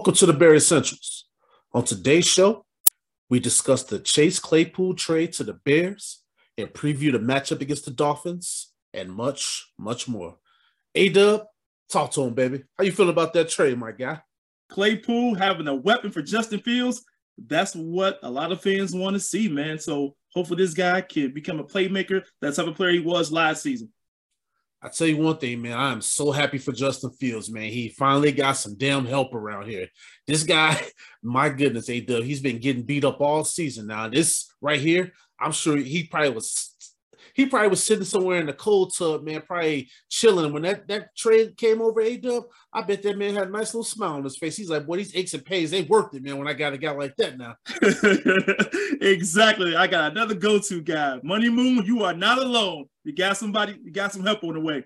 Welcome to the Bear Essentials. On today's show, we discuss the Chase Claypool trade to the Bears and preview the matchup against the Dolphins and much, much more. A Dub, talk to him, baby. How you feeling about that trade, my guy? Claypool having a weapon for Justin Fields, that's what a lot of fans want to see, man. So hopefully this guy can become a playmaker, that type of player he was last season. I tell you one thing, man. I am so happy for Justin Fields, man. He finally got some damn help around here. This guy, my goodness, A Dub, he's been getting beat up all season. Now, this right here, I'm sure he probably was he probably was sitting somewhere in the cold tub, man, probably chilling. When that, that trade came over A Dub, I bet that man had a nice little smile on his face. He's like, boy, these aches and pains, they worth it, man, when I got a guy like that now. exactly. I got another go-to guy. Money Moon, you are not alone. You got somebody, you got some help on the way.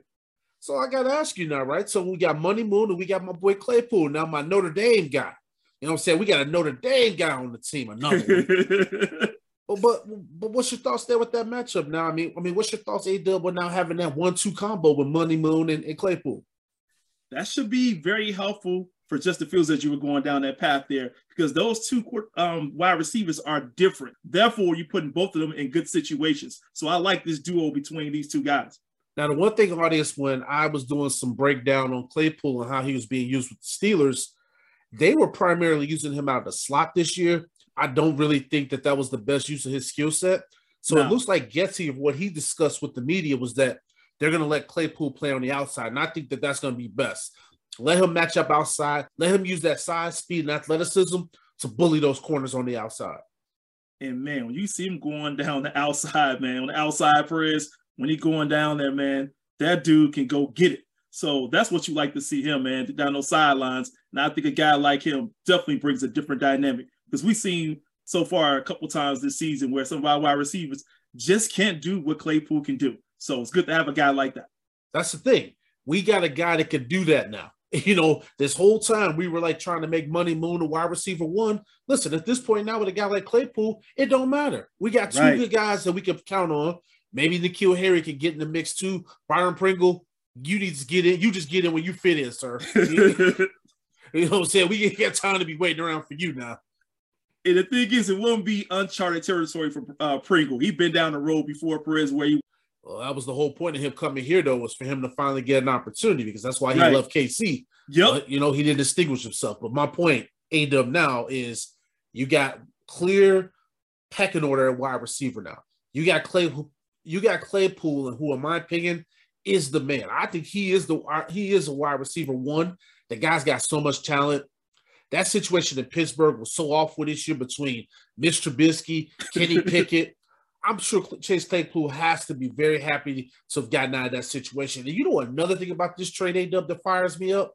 So I gotta ask you now, right? So we got Money Moon and we got my boy Claypool. Now my Notre Dame guy. You know what I'm saying? We got a Notre Dame guy on the team. Another one. But, but but what's your thoughts there with that matchup now? I mean, I mean, what's your thoughts, A Dub, now having that one-two combo with Money Moon and, and Claypool? that should be very helpful for Justin Fields as you were going down that path there because those two um, wide receivers are different. Therefore, you're putting both of them in good situations. So I like this duo between these two guys. Now, the one thing, audience, when I was doing some breakdown on Claypool and how he was being used with the Steelers, they were primarily using him out of the slot this year. I don't really think that that was the best use of his skill set. So No. it looks like Getsy, of what he discussed with the media was that they're going to let Claypool play on the outside. And I think that that's going to be best. Let him match up outside. Let him use that size, speed, and athleticism to bully those corners on the outside. And man, when you see him going down the outside, man, on the outside Perez, when he going down there, man, that dude can go get it. So that's what you like to see him, man, down those sidelines. And I think a guy like him definitely brings a different dynamic because we've seen so far a couple times this season where some of our wide receivers just can't do what Claypool can do. So it's good to have a guy like that. That's the thing. We got a guy that can do that now. You know, this whole time we were like trying to make Money Moon a wide receiver one. Listen, at this point now with a guy like Claypool, it don't matter. We got two Right. good guys that we can count on. Maybe N'Keal Harry can get in the mix too. Byron Pringle, you need to get in. You just get in when you fit in, sir. you know what I'm saying? We ain't got time to be waiting around for you now. And the thing is, it won't be uncharted territory for uh, Pringle. He's been down the road before Perez, where he Well, that was the whole point of him coming here, though, was for him to finally get an opportunity because that's why he Right. left KC. yep, But, you know, he didn't distinguish himself. But my point, A Dub, now is you got clear pecking order at wide receiver now. You got Clay, you got Claypool, and who, in my opinion, is the man. I think he is the uh, he is a wide receiver one. The guy's got so much talent. That situation in Pittsburgh was so awful this year between Mitch Trubisky, Kenny Pickett. I'm sure Chase Claypool has to be very happy to have gotten out of that situation. And you know another thing about this trade, A Dub, that fires me up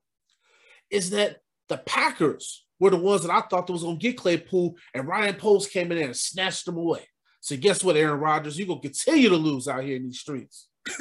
is that the Packers were the ones that I thought that was going to get Claypool, and Ryan Poles came in there and snatched them away. So guess what, Aaron Rodgers? You're going to continue to lose out here in these streets.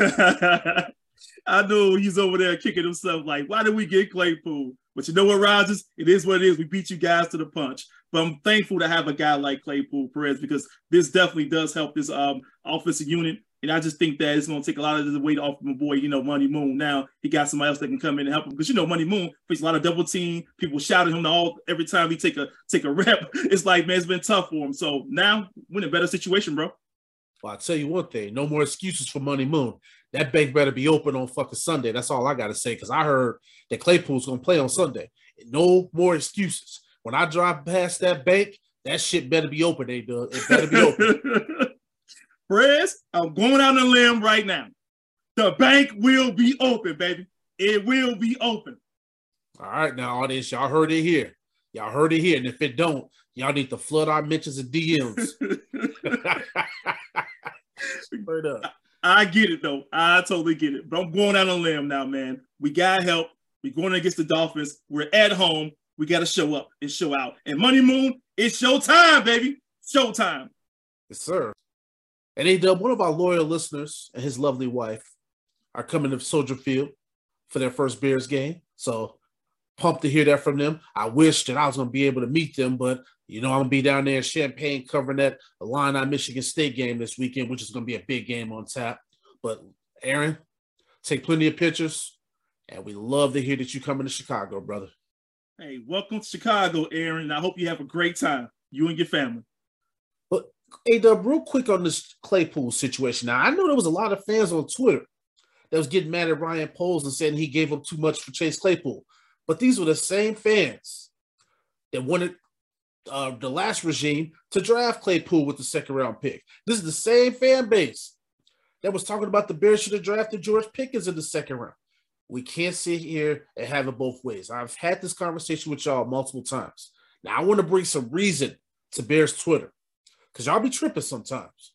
I know he's over there kicking himself like, why did we get Claypool? But you know what, Rodgers? It is what it is. We beat you guys to the punch. But I'm thankful to have a guy like Claypool Perez because this definitely does help this um offensive unit. And I just think that it's going to take a lot of the weight off of my boy, you know, Money Moon. Now he got somebody else that can come in and help him because you know Money Moon faced a lot of double team. People shouting him all every time he take a take a rep. It's like man, it's been tough for him. So now we're in a better situation, bro. Well, I'll tell you one thing: no more excuses for Money Moon. That bank better be open on fucking Sunday. That's all I got to say because I heard that Claypool's going to play on Sunday. No more excuses. When I drive past that bank, that shit better be open. They do. It better be open. Perez, I'm going out on a limb right now. The bank will be open, baby. It will be open. All right, now audience, y'all heard it here. Y'all heard it here, and if it don't, y'all need to flood our mentions and DMs. Straight up. I get it though. I totally get it. But I'm going out on limb now, man. We got help. We're going against the Dolphins. We're at home. We got to show up and show out. And Money Moon, it's showtime, baby. Showtime. Yes, sir. And A Dub, one of our loyal listeners and his lovely wife are coming to Soldier Field for their first Bears game. So pumped to hear that from them. I wish that I was going to be able to meet them, but you know, I'm going to be down there in Champaign covering that Illini Michigan State game this weekend, which is going to be a big game on tap. But Aaron, take plenty of pictures, and we love to hear that you coming to Chicago, brother. Hey, welcome to Chicago, Aaron. I hope you have a great time, you and your family. But A Dub, real quick on this Claypool situation. Now, I know there was a lot of fans on Twitter that was getting mad at Ryan Poles and saying he gave up too much for Chase Claypool. But these were the same fans that wanted uh, the last regime to draft Claypool with the second round pick. This is the same fan base that was talking about the Bears should have drafted George Pickens in the second round. We can't sit here and have it both ways. I've had this conversation with y'all multiple times. Now I want to bring some reason to Bears Twitter because y'all be tripping sometimes.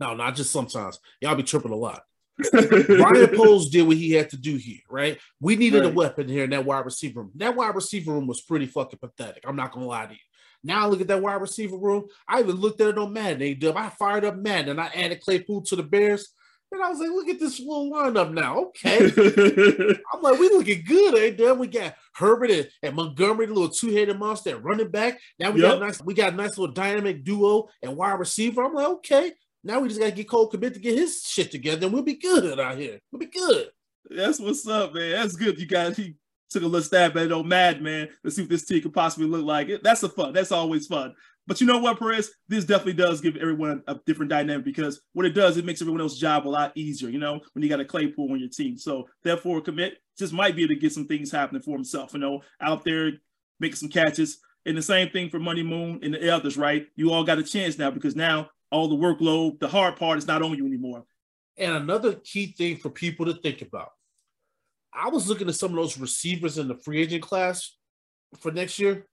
No, not just sometimes. Y'all be tripping a lot. Ryan Poles did what he had to do here, right? We needed Right. a weapon here in that wide receiver room. That wide receiver room was pretty fucking pathetic. I'm not gonna lie to you. Now I look at that wide receiver room. I even looked at it on Madden. Dub. I fired up Madden and I added Claypool to the Bears. And I was like, look at this little lineup now. Okay. I'm like, we looking good, ain't done. We got Herbert and, and Montgomery, the little two-headed monster running back. Now we Yep. got nice, we got a nice little dynamic duo and wide receiver. I'm like, okay. Now we just gotta get Cole Kmet to get his shit together, and we'll be good out here. We'll be good. That's what's up, man. That's good. You guys he took a little stab at it on Madden to see what this team could possibly look like. That's a fun. That's always fun. But you know what, Perez? This definitely does give everyone a different dynamic because what it does, it makes everyone else's job a lot easier, you know, when you got a Claypool on your team. So therefore, Kmet just might be able to get some things happening for himself, you know, out there making some catches. And the same thing for Money Moon and the others, right? You all got a chance now because now all the workload, the hard part is not on you anymore. And another key thing for people to think about. I was looking at some of those receivers in the free agent class for next year.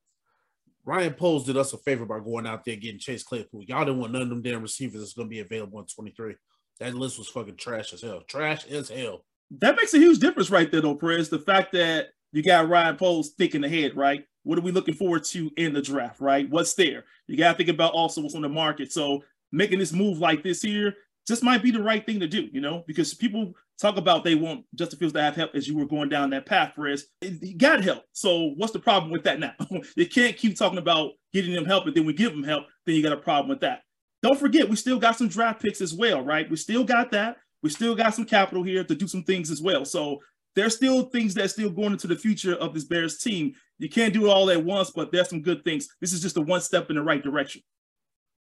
Ryan Poles did us a favor by going out there getting Chase Claypool. Y'all didn't want none of them damn receivers that's going to be available in 23. That list was fucking trash as hell. Trash as hell. That makes a huge difference right there, though, Perez. The fact that you got Ryan Poles thinking ahead, right? What are we looking forward to in the draft, right? What's there? You got to think about also what's on the market. So making this move like this here just might be the right thing to do, you know, because people talk about they want Justin Fields to have help as you were going down that path, Perez. He got help. So what's the problem with that now? you can't keep talking about getting them help, and then we give them help, then you got a problem with that. Don't forget, we still got some draft picks as well, right? We still got that. We still got some capital here to do some things as well. So there's still things that's still going into the future of this Bears team. You can't do it all at once, but there's some good things. This is just a one step in the right direction.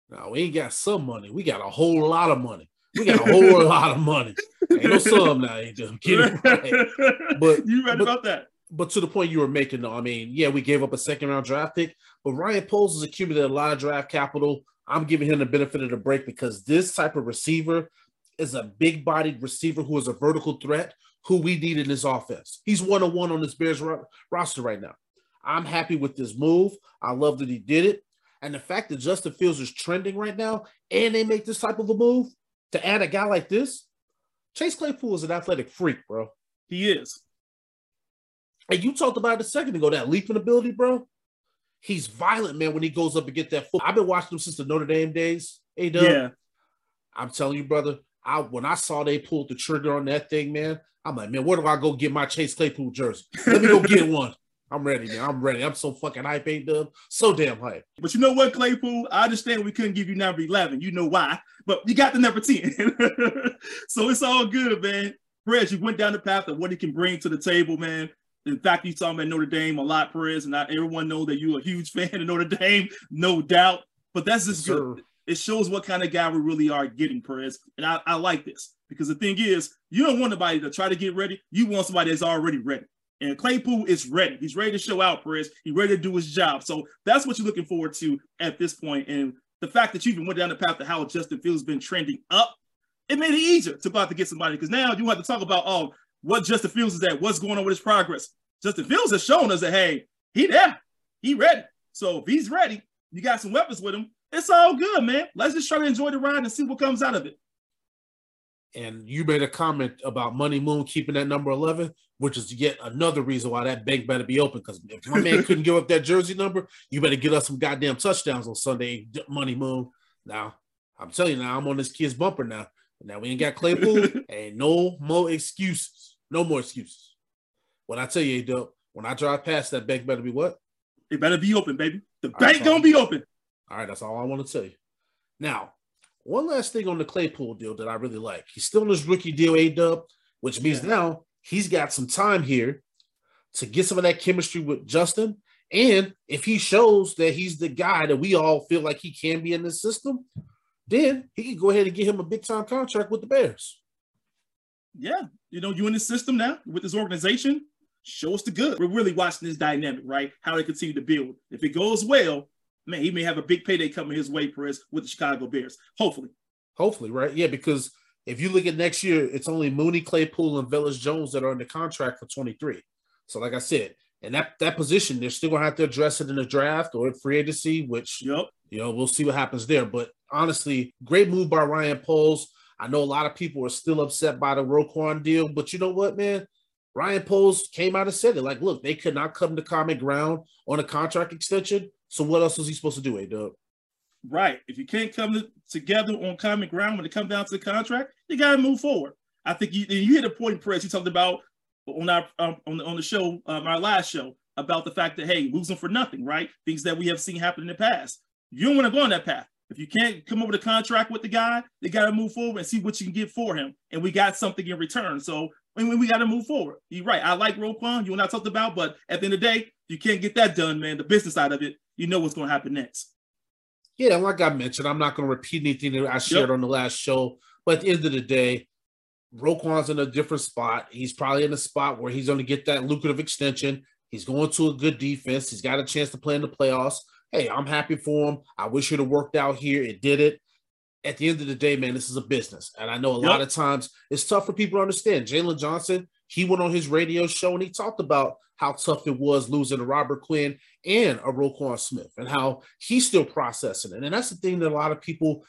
Now we ain't got some money. We got a whole lot of money. We got a whole lot of money. Ain't no some now. Ain't it right. But- you right but- about that. But to the point you were making, though, I mean, yeah, we gave up a second round draft pick, but Ryan Poles has accumulated a lot of draft capital. I'm giving him the benefit of the break because this type of receiver is a big bodied receiver who is a vertical threat who we need in this offense. He's one on one on this Bears ro- roster right now. I'm happy with this move. I love that he did it. And the fact that Justin Fields is trending right now and they make this type of a move to add a guy like this, Chase Claypool is an athletic freak, bro. He is. And you talked about it a second ago, that leaping ability, bro. He's violent, man, when he goes up and get that foot. I've been watching him since the Notre Dame days. Hey, Doug, Yeah. I'm telling you, brother. I when I saw they pulled the trigger on that thing, man, I'm like, man, where do I go get my Chase Claypool jersey? Let me go get one. I'm ready, man. I'm ready. I'm so fucking hype, ain't dub. So damn hype. But you know what, Claypool? I understand we couldn't give you number 11. You know why. But you got the number 10. so it's all good, man. Perez, you went down the path of what he can bring to the table, man. In fact, you talking about Notre Dame a lot, Perez, and not everyone know that you're a huge fan of Notre Dame, no doubt. But that's just good. It shows what kind of guy we really are getting, Perez. And I, I like this because the thing is, you don't want nobody to try to get ready. You want somebody that's already ready. And Claypool is ready. He's ready to show out, Perez. He's ready to do his job. So that's what you're looking forward to at this point. And the fact that you even went down the path of how Justin Fields has been trending up, it made it easier to go out to get somebody because now you have to talk about oh what Justin Fields is at, what's going on with his progress. Justin Fields has shown us that hey, he there, he ready. So if he's ready, you got some weapons with him. It's all good, man. Let's just try to enjoy the ride and see what comes out of it. And you made a comment about Money Moon keeping that number 11, which is yet another reason why that bank better be open. Because if my man couldn't give up that jersey number, you better get us some goddamn touchdowns on Sunday, Money Moon. Now, I'm telling you now, I'm on this kid's bumper now. Now we ain't got Claypool. ain't no more excuses. No more excuses. When I tell you, Dub, when I drive past that bank, better be what? It better be open, baby. The bank gonna be open. All right, that's all I want to tell you. Now, one last thing on the Claypool deal that I really like. He's still in his rookie deal, A Dub, which means yeah. now he's got some time here to get some of that chemistry with Justin. And if he shows that he's the guy that we all feel like he can be in this system, then he can go ahead and get him a big time contract with the Bears. Yeah, you know, you in the system now with this organization. Show us the good. We're really watching this dynamic, right? How they continue to build. If it goes well, man, he may have a big payday coming his way, Perez, with the Chicago Bears. Hopefully. Hopefully, right? Yeah, because if you look at next year, it's only Mooney, Claypool, and Velus Jones that are in the contract for 23. So, like I said, and that that position, they're still gonna have to address it in the draft or free agency, which yep. you know, we'll see what happens there. But honestly, great move by Ryan Poles. I know a lot of people are still upset by the Roquan deal, but you know what, man? Ryan Poles came out and said it. Like, look, they could not come to common ground on a contract extension. So what else was he supposed to do, A Dub? Right. If you can't come to, together on common ground when it comes down to the contract, you got to move forward. I think you, you hit a point, Press. You talked about on our um, on the on the show, um, our last show, about the fact that hey, losing for nothing, right? Things that we have seen happen in the past. You don't want to go on that path. If you can't come up with a contract with the guy, they got to move forward and see what you can get for him. And we got something in return. So I mean, we got to move forward. You're right. I like Roquan, you and I talked about, but at the end of the day, you can't get that done, man. The business side of it, you know what's going to happen next. Yeah, like I mentioned, I'm not going to repeat anything that I shared yep. on the last show. But at the end of the day, Roquan's in a different spot. He's probably in a spot where he's going to get that lucrative extension. He's going to a good defense. He's got a chance to play in the playoffs. Hey, I'm happy for him. I wish it had worked out here. It did it. At the end of the day, man, this is a business. And I know a yep. lot of times it's tough for people to understand. Jaylon Johnson, he went on his radio show and he talked about how tough it was losing to Robert Quinn and a Roquan Smith and how he's still processing it. And that's the thing that a lot of people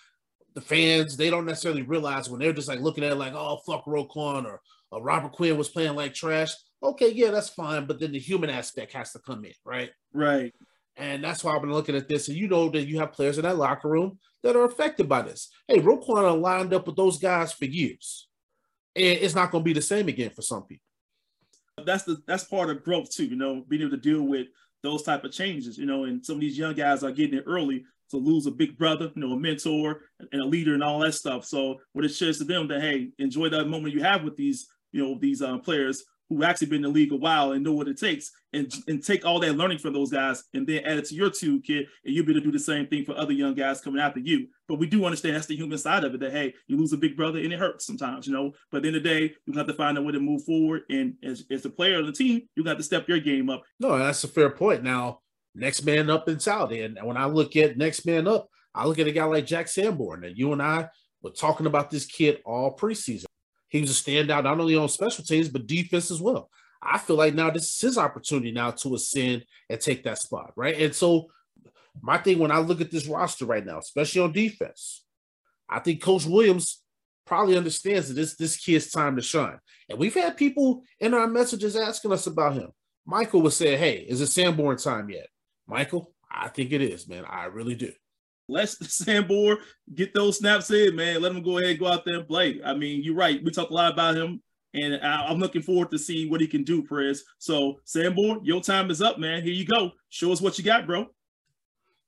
the fans they don't necessarily realize when they're just like looking at it like, oh fuck Roquan or, or Robert Quinn was playing like trash. Okay, yeah, that's fine, but then the human aspect has to come in, right? Right. And that's why I've been looking at this. And you know that you have players in that locker room that are affected by this. Hey, Roquan lined up with those guys for years. And it's not going to be the same again for some people. That's the that's part of growth too, you know, being able to deal with those type of changes, you know, and some of these young guys are getting it early to lose a big brother, you know, a mentor and a leader and all that stuff. So what it says to them that hey, enjoy that moment you have with these, you know, these uh, players who actually been in the league a while and know what it takes, and and take all that learning from those guys and then add it to your two kid and you'll be able to do the same thing for other young guys coming after you. But we do understand that's the human side of it. That hey, you lose a big brother and it hurts sometimes, you know. But at the end of the day, you have to find a way to move forward, and as as the player of the team, you got to step your game up. No, that's a fair point. Now next man up in Saudi. And when I look at next man up, I look at a guy like Jack Sanborn. And you and I were talking about this kid all preseason. He was a standout not only on special teams, but defense as well. I feel like now this is his opportunity now to ascend and take that spot, right? And so my thing when I look at this roster right now, especially on defense, I think Coach Williams probably understands that this this kid's time to shine. And we've had people in our messages asking us about him. Michael was saying, "Hey, is it Sanborn time yet?" Michael, I think it is, man. I really do. Let's Sanborn get those snaps in, man. Let him go ahead and go out there and play. I mean, you're right. We talked a lot about him, and I'm looking forward to see what he can do, Perez. So, Sanborn, your time is up, man. Here you go. Show us what you got, bro.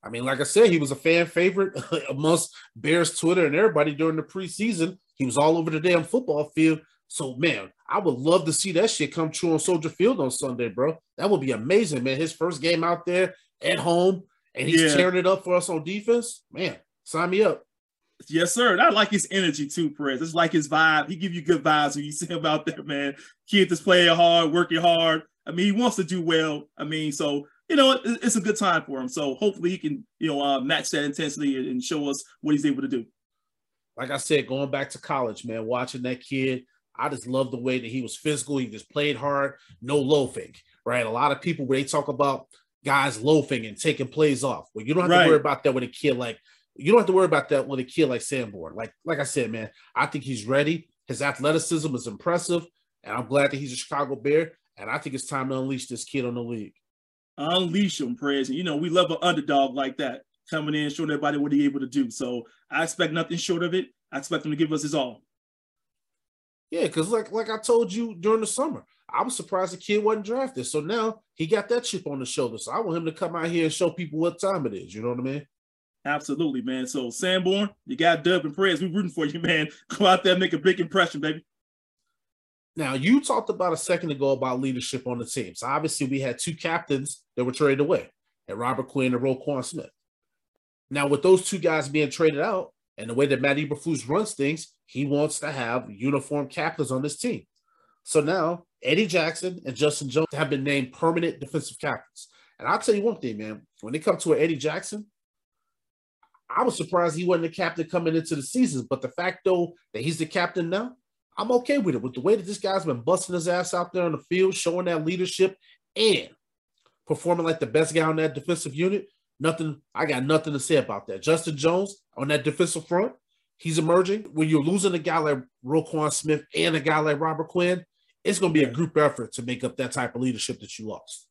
I mean, like I said, he was a fan favorite amongst Bears Twitter and everybody during the preseason. He was all over the damn football field. So, man, I would love to see that shit come true on Soldier Field on Sunday, bro. That would be amazing, man. His first game out there at home, and he's yeah. tearing it up for us on defense. Man, sign me up. Yes, sir. And I like his energy too, Perez. It's like his vibe. He give you good vibes when you see him out there, man. Kid that's playing hard, working hard. I mean, he wants to do well. I mean, so you know, it's a good time for him. So hopefully he can, you know, uh, match that intensity and show us what he's able to do. Like I said, going back to college, man, watching that kid I just love the way that he was physical. He just played hard, no loafing, right? A lot of people, when they talk about guys loafing and taking plays off, well, you don't have right. to worry about that with a kid like you don't have to worry about that with a kid like Sanborn. Like, like I said, man, I think he's ready. His athleticism is impressive, and I'm glad that he's a Chicago Bear. And I think it's time to unleash this kid on the league. Unleash him, Prez. And you know, we love an underdog like that coming in, showing everybody what he's able to do. So I expect nothing short of it. I expect him to give us his all. Yeah, because like like I told you during the summer, I was surprised the kid wasn't drafted. So now he got that chip on the shoulder. So I want him to come out here and show people what time it is. You know what I mean? Absolutely, man. So Sanborn, you got Dub and Prez. We're rooting for you, man. Go out there, and make a big impression, baby. Now you talked about a second ago about leadership on the team. So obviously we had two captains that were traded away, and Robert Quinn and Roquan Smith. Now with those two guys being traded out, and the way that Matt Eberflus runs things, he wants to have uniform captains on this team. So now Eddie Jackson and Justin Jones have been named permanent defensive captains. And I'll tell you one thing, man. When it comes to Eddie Jackson, I was surprised he wasn't the captain coming into the season. But the fact, though, that he's the captain now, I'm okay with it. With the way that this guy's been busting his ass out there on the field, showing that leadership and performing like the best guy on that defensive unit, nothing, I got nothing to say about that. Justin Jones on that defensive front, he's emerging. When you're losing a guy like Roquan Smith and a guy like Robert Quinn, it's going to be a group effort to make up that type of leadership that you lost.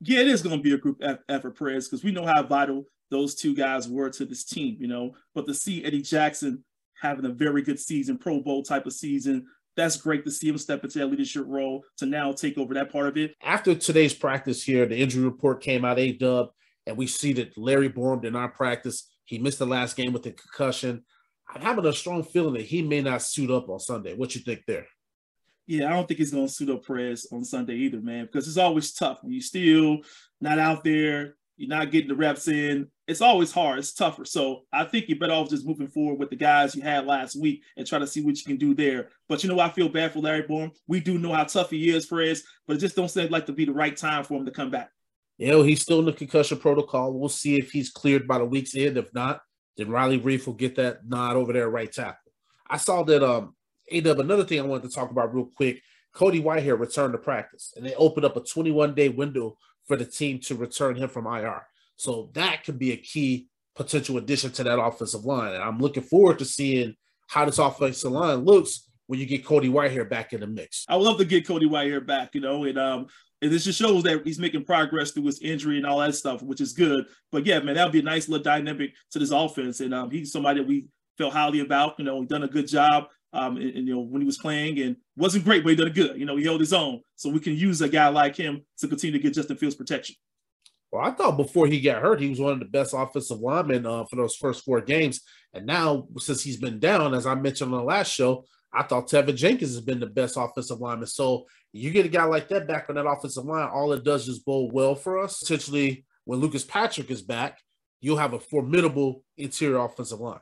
Yeah, it is going to be a group effort, Prez, because we know how vital those two guys were to this team, you know. But to see Eddie Jackson having a very good season, Pro Bowl type of season, that's great to see him step into that leadership role to now take over that part of it. After today's practice here, the injury report came out A dub, and we see that Larry Borom did not practice. He missed the last game with a concussion. I'm having a strong feeling that he may not suit up on Sunday. What you think there? Yeah, I don't think he's going to suit up Prez on Sunday either, man, because it's always tough when you're still not out there, you're not getting the reps in. It's always hard. It's tougher. So I think you're better off just moving forward with the guys you had last week and try to see what you can do there. But you know, I feel bad for Larry Borom. We do know how tough he is, Prez, but it just don't seem like to be the right time for him to come back. Yeah, he's still in the concussion protocol. We'll see if he's cleared by the week's end. If not, then Riley Reiff will get that nod over there right tackle. I saw that um Another thing I wanted to talk about real quick. Cody Whitehair returned to practice, and they opened up a 21 day window for the team to return him from IR. So that could be a key potential addition to that offensive line. And I'm looking forward to seeing how this offensive line looks when you get Cody Whitehair back in the mix. I would love to get Cody Whitehair back, you know, and um, and this just shows that he's making progress through his injury and all that stuff, which is good. But yeah, man, that would be a nice little dynamic to this offense. And um, he's somebody that we felt highly about. You know, he done a good job. Um, and, and, you know when he was playing and wasn't great, but he it good. You know, he held his own. So we can use a guy like him to continue to get Justin Fields protection. Well, I thought before he got hurt, he was one of the best offensive linemen uh, for those first four games. And now, since he's been down, as I mentioned on the last show, I thought Teven Jenkins has been the best offensive lineman. So you get a guy like that back on that offensive line, all it does is bode well for us. Essentially, when Lucas Patrick is back, you'll have a formidable interior offensive line.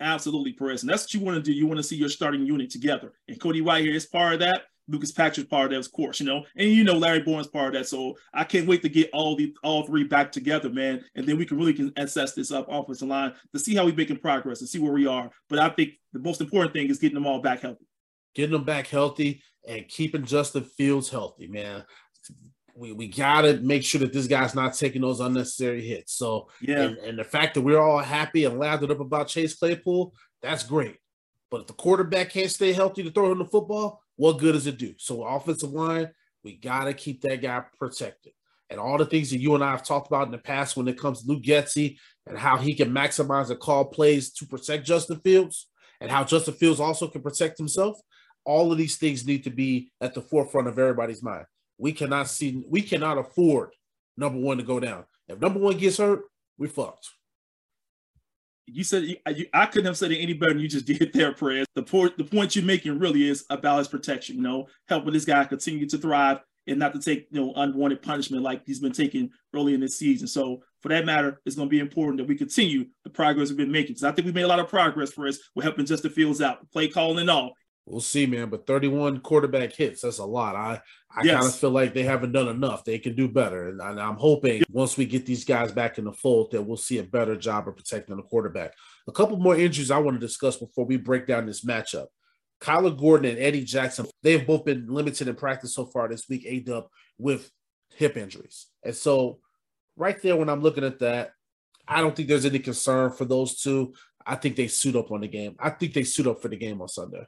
Absolutely, Perez. And that's what you want to do. You want to see your starting unit together. And Cody Whitehair is part of that. Lucas Patrick's part of that, of course, you know, and you know Larry Borom's part of that. So I can't wait to get all the all three back together, man. And then we can really can assess this up offensive line to see how we're making progress and see where we are. But I think the most important thing is getting them all back healthy. Getting them back healthy and keeping Justin Fields healthy, man. We, we gotta make sure that this guy's not taking those unnecessary hits. So yeah, and, and the fact that we're all happy and lathered up about Chase Claypool, that's great. But if the quarterback can't stay healthy to throw him the football, what good does it do? So offensive line, we gotta keep that guy protected. And all the things that you and I have talked about in the past when it comes to Luke Getsy and how he can maximize the call plays to protect Justin Fields and how Justin Fields also can protect himself. All of these things need to be at the forefront of everybody's mind. We cannot see, we cannot afford number one to go down. If number one gets hurt, we fucked you said you, I couldn't have said it any better than you just did there, Perez. The point the point you're making really is about his protection. You know, helping this guy continue to thrive and not to take you know unwanted punishment like he's been taking early in this season. So for that matter, it's going to be important that we continue the progress we've been making. Because I think we made a lot of progress for us. We're helping Justin Fields out, play calling and all. We'll see, man. But 31 quarterback hits, that's a lot. I, I yes. kind of feel like they haven't done enough. They can do better. And, and, I'm hoping once we get these guys back in the fold that we'll see a better job of protecting the quarterback. A couple more injuries I want to discuss before we break down this matchup. Kyler Gordon and Eddie Jackson, they've both been limited in practice so far this week, A-Dub, with hip injuries. And so right there, when I'm looking at that, I don't think there's any concern for those two. I think they suit up on the game. I think they suit up for the game on Sunday.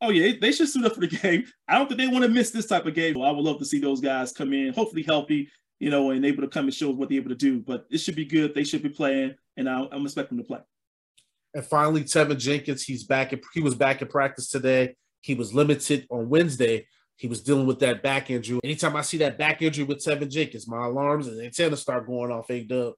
Oh yeah, they should suit up for the game. I don't think they want to miss this type of game. I would love to see those guys come in, hopefully healthy, you know, and able to come and show what they're able to do. But it should be good. They should be playing, and I, I'm expecting them to play. And finally, Teven Jenkins, he's back. In, he was back in practice today. He was limited on Wednesday. He was dealing with that back injury. Anytime I see that back injury with Teven Jenkins, my alarms and antennas start going off. A up,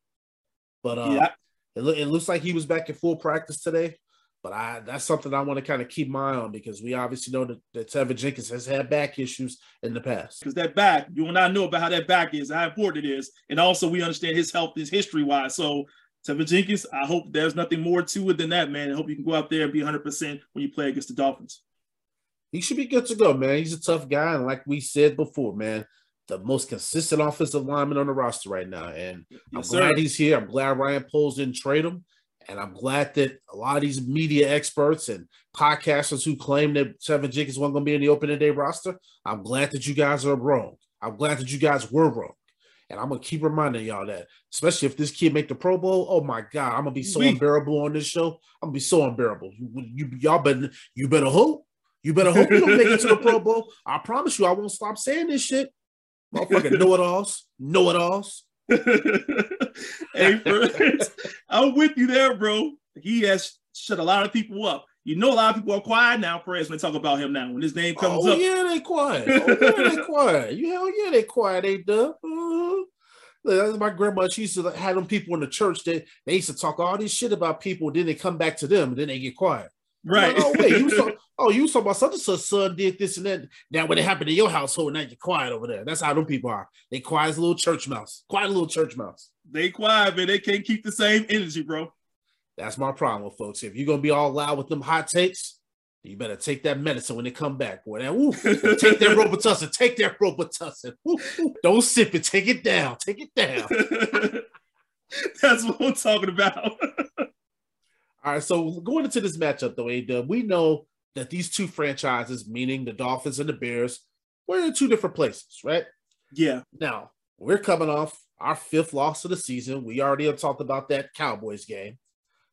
But uh, Yeah. it, it looks like he was back in full practice today. But I that's something I want to kind of keep my eye on because we obviously know that, that Teven Jenkins has had back issues in the past. because that back, you and I know about how that back is, how important it is, and also we understand his health, is history wise. So, Teven Jenkins, I hope there's nothing more to it than that, man. I hope you can go out there and be 100 percent when you play against the Dolphins. He should be good to go, man. He's a tough guy, and like we said before, man, the most consistent offensive lineman on the roster right now. And I'm Yes, sir. glad he's here. I'm glad Ryan Poles didn't trade him. And I'm glad that a lot of these media experts and podcasters who claim that Teven Jenkins wasn't going to be in the opening day roster, I'm glad that you guys are wrong. I'm glad that you guys were wrong. And I'm gonna keep reminding y'all that, especially if this kid make the Pro Bowl. Oh my God, I'm gonna be so unbearable on this show. I'm gonna be so unbearable. You, you y'all better you better hope. You better hope you don't make it to the Pro Bowl. I promise you, I won't stop saying this shit. Motherfucking know it alls, know it alls. Hey, Perez, I'm with you there, bro. He has shut a lot of people up. You know, a lot of people are quiet now, Perez, when they talk about him now. When his name comes up. oh up, yeah, they quiet. Oh yeah, they quiet. You hell yeah, they quiet. They done. Uh-huh. Look, My grandma, she used to have them people in the church that they used to talk all this shit about people. Then they come back to them, and then they get quiet. right? Like, oh wait, you saw? Oh, you saw my such and such son did this and that. Now when it happened to your household, now you're quiet over there. That's how them people are. They quiet as a little church mouse. Quiet little church mouse. they quiet, man. They can't keep the same energy, bro. That's my problem, folks. If you're gonna be all loud with them hot takes, you better take that medicine when they come back. Boy, that, woo, take that Robitussin. Take that Robitussin. Woo, woo. Don't sip it. Take it down. Take it down. That's what I'm talking about. All right. So going into this matchup, though, A-Dub, we know that these two franchises, meaning the Dolphins and the Bears, we're in two different places, right? yeah, Now, we're coming off our fifth loss of the season. We already have talked about that Cowboys game.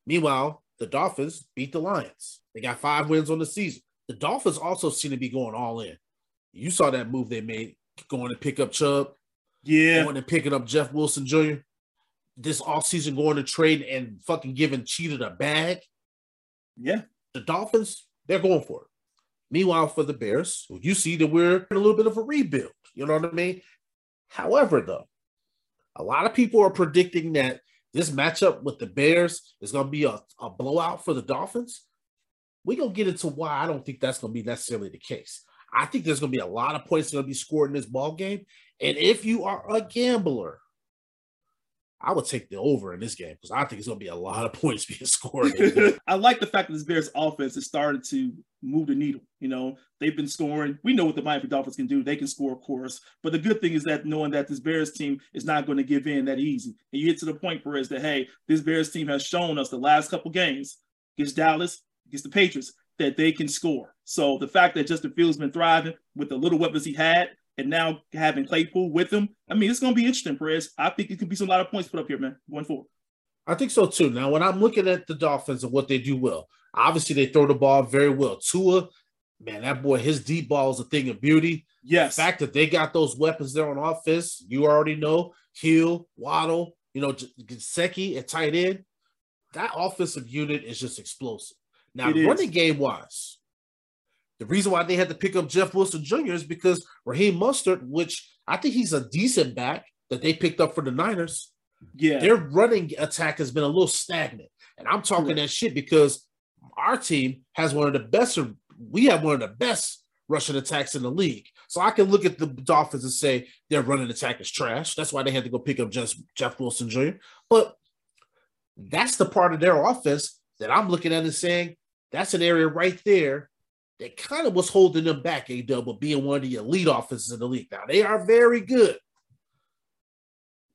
Meanwhile, the Dolphins beat the Lions. They got five wins on the season. The Dolphins also seem to be going all in. You saw that move they made going to pick up Chubb, yeah. going and picking up Jeff Wilson Jr. This offseason going to trade and fucking giving Cheetah a bag. Yeah, The Dolphins, they're going for it. Meanwhile, for the Bears, you see that we're in a little bit of a rebuild. You know what I mean? However, though, a lot of people are predicting that this matchup with the Bears is going to be a, a blowout for the Dolphins. We're going to get into why I don't think that's going to be necessarily the case. I think there's going to be a lot of points going to be scored in this ball game. And if you are a gambler, I would take the over in this game because I think it's going to be a lot of points being scored. I like the fact that this Bears offense has started to move the needle. You know, they've been scoring. We know what the Miami Dolphins can do. They can score, of course. But the good thing is that knowing that this Bears team is not going to give in that easy. And you get to the point, Perez, that hey, this Bears team has shown us the last couple games against Dallas, against the Patriots, that they can score. So the fact that Justin Fields been thriving with the little weapons he had, and now having Claypool with him, I mean, it's going to be interesting, Perez. I think it could be some lot of points put up here, man. Going forward. I think so too. Now, when I'm looking at the Dolphins and what they do well, obviously they throw the ball very well. Tua, man, that boy, his deep ball is a thing of beauty. Yes. The fact that they got those weapons there on offense, you already know Hill, Waddle, you know, Gesicki at tight end. That offensive unit is just explosive. Now, It is. running game wise, the reason why they had to pick up Jeff Wilson Jr. is because Raheem Mostert, which I think he's a decent back that they picked up for the Niners, yeah. their running attack has been a little stagnant. And I'm talking Correct. that shit because our team has one of the best, we have one of the best rushing attacks in the league. So I can look at the Dolphins and say their running attack is trash. That's why they had to go pick up just Jeff Wilson Jr. But that's the part of their offense that I'm looking at and saying that's an area right there that kind of was holding them back, A double being one of the elite offenses in the league. Now they are very good.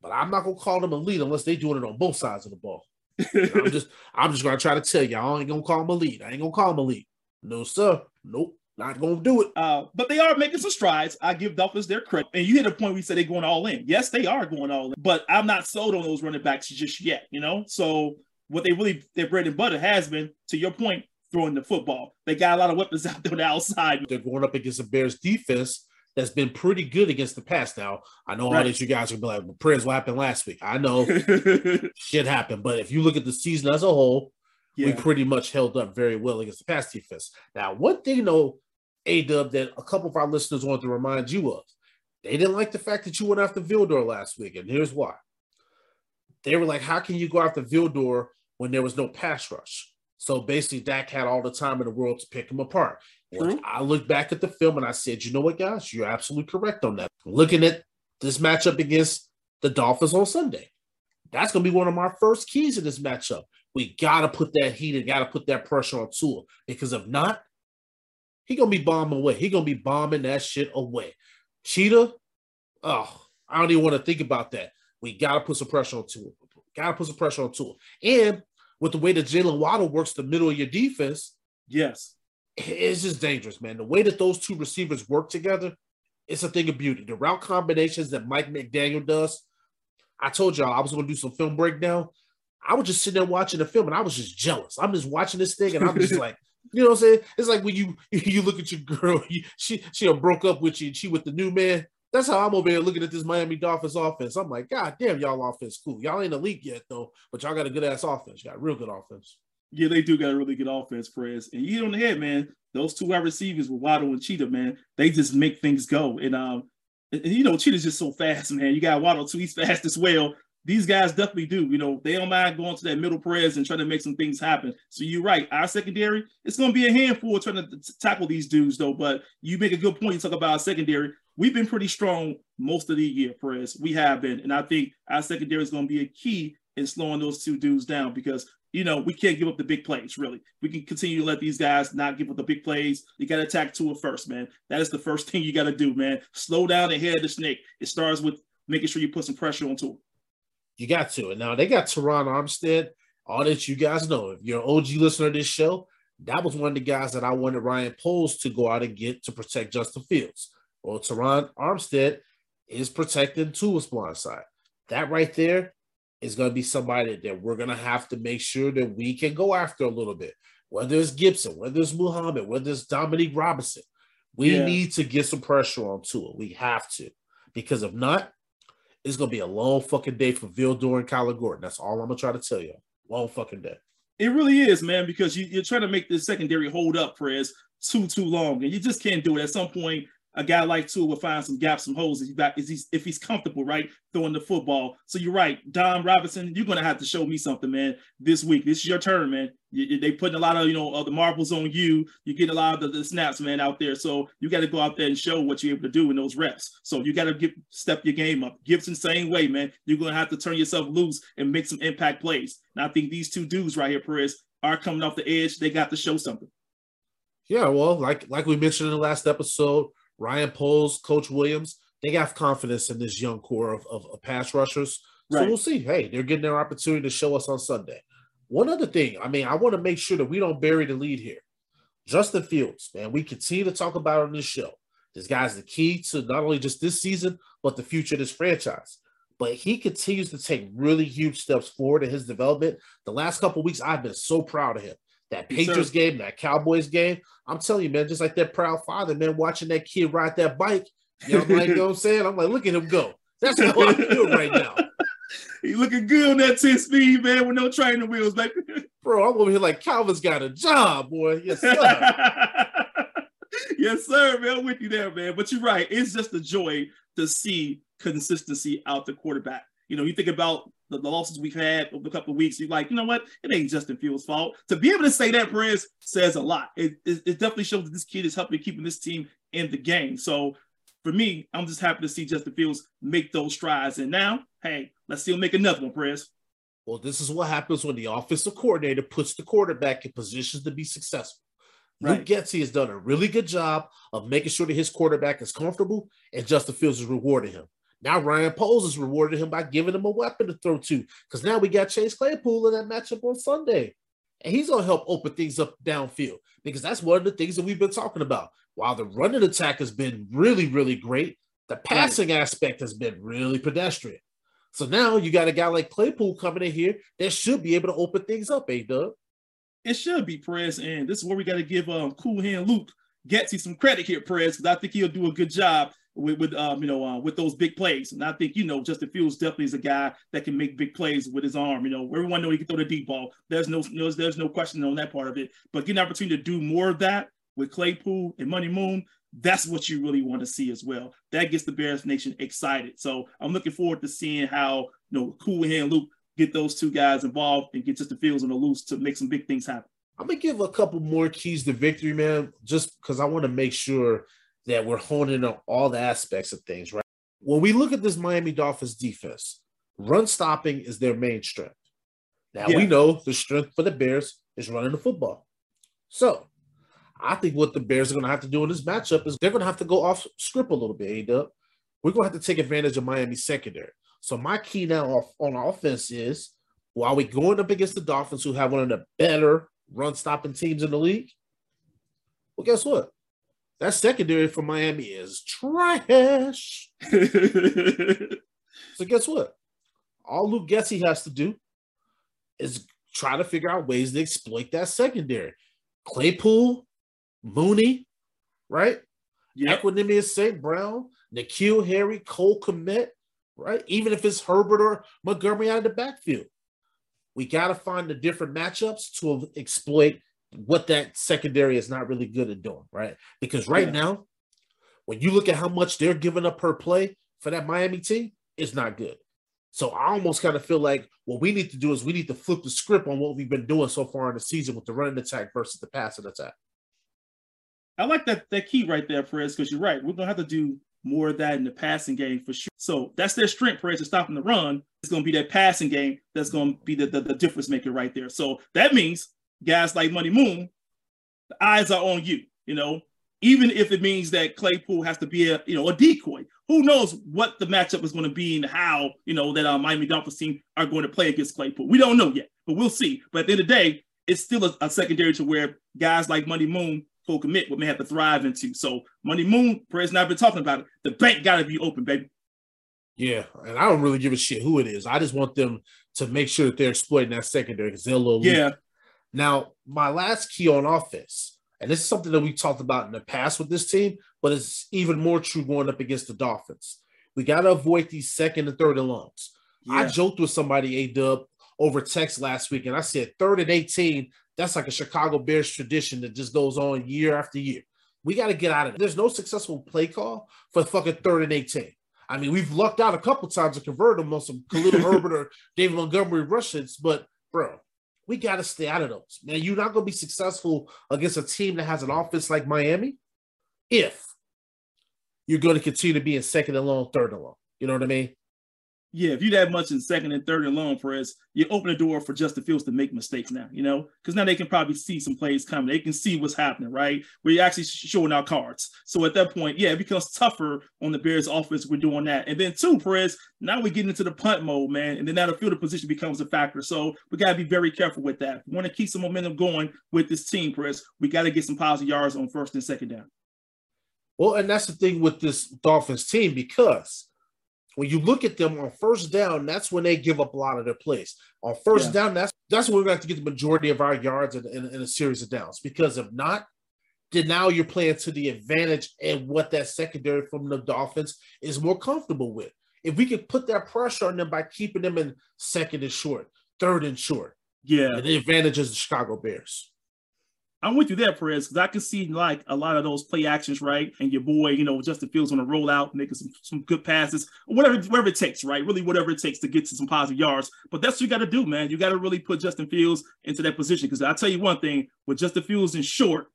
But I'm not gonna call them elite unless they're doing it on both sides of the ball. I'm just I'm just gonna try to tell y'all I ain't gonna call them elite. I ain't gonna call them elite. No, sir. Nope. Not gonna do it. Uh, but they are making some strides. I give Dolphins their credit. And you hit a point where you said they're going all in. Yes, they are going all in, but I'm not sold on those running backs just yet, you know? So what they really, their bread and butter has been, to your point, throwing the football. They got a lot of weapons out there on the outside. They're going up against a Bears defense that's been pretty good against the pass. Now, I know all this you guys are be like, well, prayers what happened last week. I know shit happened, but if you look at the season as a whole, we pretty much held up very well against the pass defense. Now, one thing though, A Dub, that a couple of our listeners want to remind you of, they didn't like the fact that you went after Vildor last week, and here's why. They were like, "How can you go after Vildor when there was no pass rush?" So basically, Dak had all the time in the world to pick him apart. True. I looked back at the film and I said, "You know what, guys? You're absolutely correct on that." Looking at this matchup against the Dolphins on Sunday, that's going to be one of my first keys in this matchup. We got to put that heat and got to put that pressure on Tua because if not, he going to be bombing away. He going to be bombing that shit away. Cheetah, oh, I don't even want to think about that. We got to put some pressure on Tua. Got to put some pressure on Tua. And with the way that Jaylen Waddle works the middle of your defense, yes, it's just dangerous, man. The way that those two receivers work together, it's a thing of beauty. The route combinations that Mike McDaniel does, I told y'all I was going to do some film breakdown. I was just sitting there watching the film and I was just jealous. I'm just watching this thing and I'm just like, you know what I'm saying? It's like when you you look at your girl, you, she she broke up with you and she with the new man. That's how I'm over here looking at this Miami Dolphins offense. I'm like, God damn, y'all offense cool. Y'all ain't elite yet though, but y'all got a good ass offense. You got real good offense. yeah, they do got a really good offense, Perez. And you hit on the head, man. Those two wide receivers with Waddle and Cheetah, man, they just make things go. And um, and, you know, Cheetah's just so fast, man. You got Waddle too; he's fast as well. These guys definitely do. You know, they don't mind going to that middle Perez and trying to make some things happen. So you're right. Our secondary, it's going to be a handful trying to tackle these dudes, though. But you make a good point. You talk about our secondary. We've been pretty strong most of the year, Perez. We have been, and I think our secondary is going to be a key in slowing those two dudes down because you know, we can't give up the big plays, really. We can continue to let these guys not give up the big plays. You got to attack Tua first, man. That is the first thing you got to do, man. Slow down and head the snake. It starts with making sure you put some pressure on Tua. You got to. And now they got Terron Armstead. All that you guys know. If you're an OG listener to this show, that was one of the guys that I wanted Ryan Poles to go out and get to protect Justin Fields. Well, Terron Armstead is protecting Tua's blind side. That right there is going to be somebody that we're going to have to make sure that we can go after a little bit. Whether it's Gibson, whether it's Muhammad, whether it's Dominique Robinson, we Yeah. need to get some pressure on Tua. We have to. Because if not, it's gonna be a long fucking day for Vildor and Kyler Gordon. That's all I'm gonna try to tell you. Long fucking day. It really is, man, because you, you're trying to make the secondary hold up, Perez, too, too long. And you just can't do it. At some point, a guy like Tua will find some gaps, some holes if, he's back, if, he's, if he's comfortable, right, throwing the football. So you're right. Dom Robinson, you're going to have to show me something, man, this week. This is your turn, man. You, they putting a lot of, you know, of the marbles on you. You get a lot of the, the snaps, man, out there. So you got to go out there and show what you're able to do in those reps. So you got to step your game up. Gibson, same way, man. You're going to have to turn yourself loose and make some impact plays. And I think these two dudes right here, Perez, are coming off the edge. They got to show something. Yeah, well, like like we mentioned in the last episode, Ryan Poles, Coach Williams, they got confidence in this young core of, of, of pass rushers. So Right. we'll see. Hey, they're getting their opportunity to show us on Sunday. One other thing, I mean, I want to make sure that we don't bury the lead here. Justin Fields, man, we continue to talk about on this show. This guy's the key to not only just this season, but the future of this franchise. But he continues to take really huge steps forward in his development. The last couple weeks, I've been so proud of him. That. Patriots game, that Cowboys game, I'm telling you, man, just like that proud father, man, watching that kid ride that bike. You know, like, you know what I'm saying? I'm like, look at him go. That's how I feel right now. He looking good on that 10 speed, man, with no training wheels, baby. Bro, I'm over here like Calvin's got a job, boy. Yes, sir. yes, sir, man. I'm with you there, man. But you're right. It's just a joy to see consistency out the quarterback. You know, you think about the, the losses we've had over a couple of weeks. You're like, you know what? It ain't Justin Fields' fault. To be able to say that, Perez, says a lot. It, it, it definitely shows that this kid is helping keeping this team in the game. So for me, I'm just happy to see Justin Fields make those strides. And now, hey, let's see him make another one, Perez. Well, this is what happens when the offensive coordinator puts the quarterback in positions to be successful. Right. Luke Getsy has done a really good job of making sure that his quarterback is comfortable and Justin Fields is rewarding him. Now Ryan Poles is rewarding him by giving him a weapon to throw to because now we got Chase Claypool in that matchup on Sunday. And he's going to help open things up downfield because that's one of the things that we've been talking about. While the running attack has been really, really great, the passing aspect has been really pedestrian. So now you got a guy like Claypool coming in here that should be able to open things up, A Dub. It should be Perez, and this is where we got to give um Cool Hand Luke Getsy some credit here, Perez, because I think he'll do a good job with, with um, you know, uh, with those big plays. And I think, you know, Justin Fields definitely is a guy that can make big plays with his arm. You know, everyone know he can throw the deep ball. There's no, no there's no question on that part of it. But getting an opportunity to do more of that with Claypool and Money Moon, that's what you really want to see as well. That gets the Bears Nation excited. So I'm looking forward to seeing how you know Cool Hand Luke get those two guys involved and get Justin Fields on the loose to make some big things happen. I'm gonna give a couple more keys to victory, man, just because I want to make sure that we're honing on all the aspects of things, right? When we look at this Miami Dolphins defense, run stopping is their main strength. Now yeah. we know the strength for the Bears is running the football. So I think what the Bears are going to have to do in this matchup is they're going to have to go off script a little bit, A-Dub. We're going to have to take advantage of Miami's secondary. So my key now off, on offense is while we're going up against the Dolphins, who have one of the better run stopping teams in the league, well, guess what? That secondary for Miami is trash. so guess what? All Luke Getsy has to do is try to figure out ways to exploit that secondary. Claypool, Mooney, right? Yep. Equanimeous St. Brown, N'Keal Harry, Cole Kmet, right? Even if it's Herbert or Montgomery out of the backfield. We got to find the different matchups to exploit what that secondary is not really good at doing, right? Because right yeah. now, when you look at how much they're giving up per play for that Miami team, it's not good. So I almost kind of feel like what we need to do is we need to flip the script on what we've been doing so far in the season with the running attack versus the passing attack. I like that that key right there, Perez, because you're right. We're gonna have to do more of that in the passing game for sure. So that's their strength, Perez, to stopping the run. It's gonna be that passing game that's gonna be the, the, the difference maker right there. So that means guys like Money Moon, the eyes are on you, you know, even if it means that Claypool has to be a, you know, a decoy. Who knows what the matchup is going to be and how, you know, that uh, Miami Dolphins team are going to play against Claypool. We don't know yet, but we'll see. But at the end of the day, it's still a, a secondary to where guys like Money Moon Cole Kmet what may have to thrive into. So Money Moon, Perez and I've been talking about it. The bank got to be open, baby. Yeah, and I don't really give a shit who it is. I just want them to make sure that they're exploiting that secondary because they're a little. Yeah, now, my last key on offense, and this is something that we talked about in the past with this team, but it's even more true going up against the Dolphins. We got to avoid these second and third and longs. Yeah. I joked with somebody, A Dub, over text last week, and I said third and 18, that's like a Chicago Bears tradition that just goes on year after year. We got to get out of it. There's no successful play call for fucking third and 18. I mean, we've lucked out a couple times to convert them on some Khalil Herbert or David Montgomery rushes, but bro, we got to stay out of those. Man, you're not going to be successful against a team that has an offense like Miami if you're going to continue to be in second and long, third and long. You know what I mean? Yeah, if you that much in second and third and long us, you open the door for Justin Fields to make mistakes now, you know, because now they can probably see some plays coming. They can see what's happening, right? We're actually showing our cards. So at that point, yeah, it becomes tougher on the Bears offense. We're doing that. And then two, Perez, now we're getting into the punt mode, man. And then now the field position becomes a factor. So we got to be very careful with that. We want to keep some momentum going with this team, Perez. We got to get some positive yards on first and second down. Well, and that's the thing with this Dolphins team because when you look at them on first down, that's when they give up a lot of their plays. On first yeah. down, that's that's when we're going to have to get the majority of our yards in, in, in, a series of downs. Because if not, then now you're playing to the advantage and what that secondary from the Dolphins is more comfortable with. If we could put that pressure on them by keeping them in second and short, third and short, yeah, and the advantage is the Chicago Bears. I'm with you there, Perez, because I can see like a lot of those play actions, right? And your boy, you know, Justin Fields on a rollout, making some, some good passes, whatever, whatever it takes, right? Really, whatever it takes to get to some positive yards. But that's what you got to do, man. You got to really put Justin Fields into that position. Because I'll tell you one thing, with Justin Fields in short,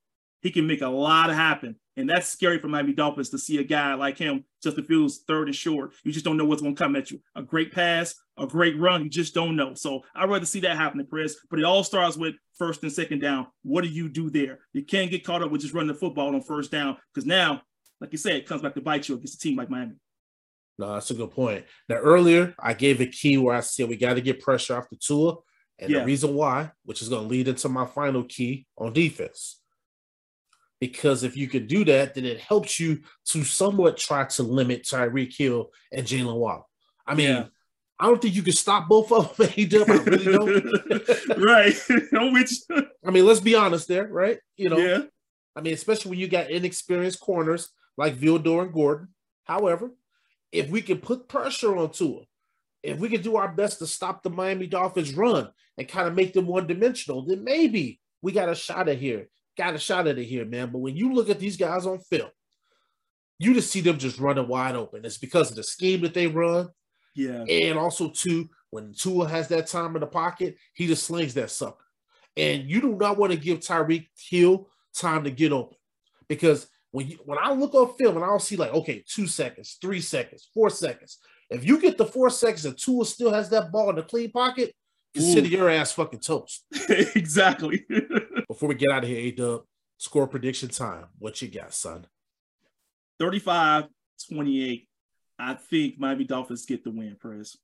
he can make a lot happen. And that's scary for Miami Dolphins to see a guy like him, Justin Fields, third and short. You just don't know what's going to come at you. A great pass, a great run, you just don't know. So I'd rather see that happen, Chris. But it all starts with first and second down. What do you do there? You can't get caught up with just running the football on first down because now, like you said, it comes back to bite you against a team like Miami. No, that's a good point. Now, earlier, I gave a key where I said we got to get pressure off the Tua. And yeah. the reason why, which is going to lead into my final key on defense because if you could do that, then it helps you to somewhat try to limit Tyreek Hill and Jaylen Waddle. I mean, yeah. I don't think you can stop both of them. A-Dub, I really don't. right. I'm. I mean, let's be honest there, right? You know, Yeah. I mean, especially when you got inexperienced corners like Vildor and Gordon. However, if we can put pressure on Tua, if we can do our best to stop the Miami Dolphins run and kind of make them one dimensional, then maybe we got a shot at here. Got a shot at it here, man. But when you look at these guys on film, you just see them just running wide open. It's because of the scheme that they run. Yeah. And also, too, when Tua has that time in the pocket, he just slings that sucker. And you do not want to give Tyreek Hill time to get open because when you when I look on film and I'll see like, okay, two seconds, three seconds, four seconds. If you get the four seconds and Tua still has that ball in the clean pocket, consider Ooh. your ass fucking toast. exactly. Before we get out of here, A Dub, score prediction time. What you got, son? 35 28. I think Miami Dolphins get the win, Press.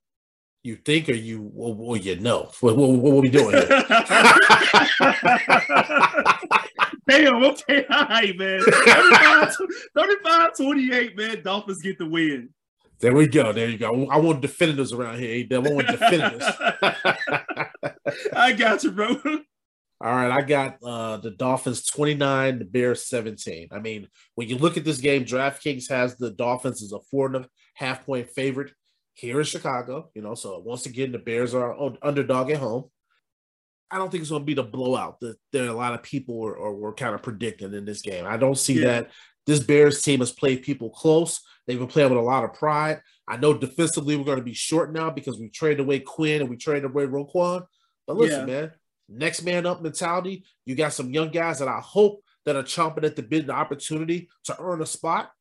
You think or you well, well you know? What, what, what are we doing here? Damn, okay, all right, man. 35, 35 28, man. Dolphins get the win. There we go. There you go. I want definitives around here, A-Dub. I want definitives. I got you, bro. All right, I got uh the Dolphins 29, the Bears 17. I mean, when you look at this game, DraftKings has the Dolphins as a four and a half point favorite here in Chicago. You know, so once again, the Bears are underdog at home. I don't think it's going to be the blowout that there are a lot of people are, are were kind of predicting in this game. I don't see Yeah. that. This Bears team has played people close. They've been playing with a lot of pride. I know defensively we're going to be short now because we traded away Quinn and we traded away Roquan. But listen, Yeah. man, next man up mentality. You got some young guys that I hope that are chomping at the bit the opportunity to earn a spot.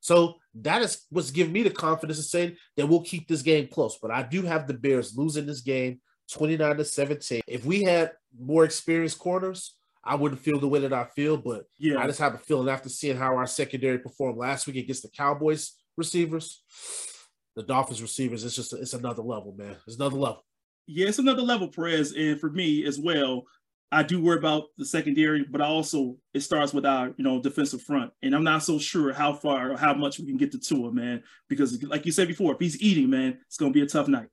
So that is what's giving me the confidence to say that we'll keep this game close. But I do have the Bears losing this game 29 to 17. If we had more experienced corners, I wouldn't feel the way that I feel. But yeah. I just have a feeling after seeing how our secondary performed last week against the Cowboys receivers, the Dolphins receivers, it's just it's another level, man. It's another level. Yeah, it's another level, Perez. And for me as well, I do worry about the secondary, but I also it starts with our, you know, defensive front. And I'm not so sure how far or how much we can get to Tua, man. Because like you said before, if he's eating, man, it's gonna be a tough night.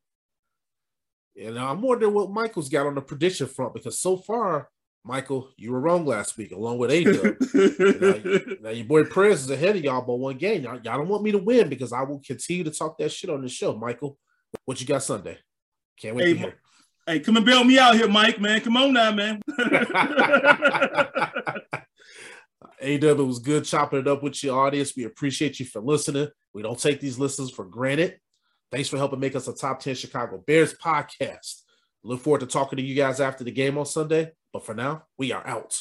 And I'm wondering what Michael's got on the prediction front because so far, Michael, you were wrong last week, along with A now, now your boy Perez is ahead of y'all by one game. Y'all, y'all don't want me to win because I will continue to talk that shit on the show. Michael, what you got Sunday? Can't wait Hey, to hear. hey, come and bail me out here, Mike, man. Come on now, man. AW, it was good chopping it up with your audience. We appreciate you for listening. We don't take these listens for granted. Thanks for helping make us a top 10 Chicago Bears podcast. Look forward to talking to you guys after the game on Sunday. But for now, we are out.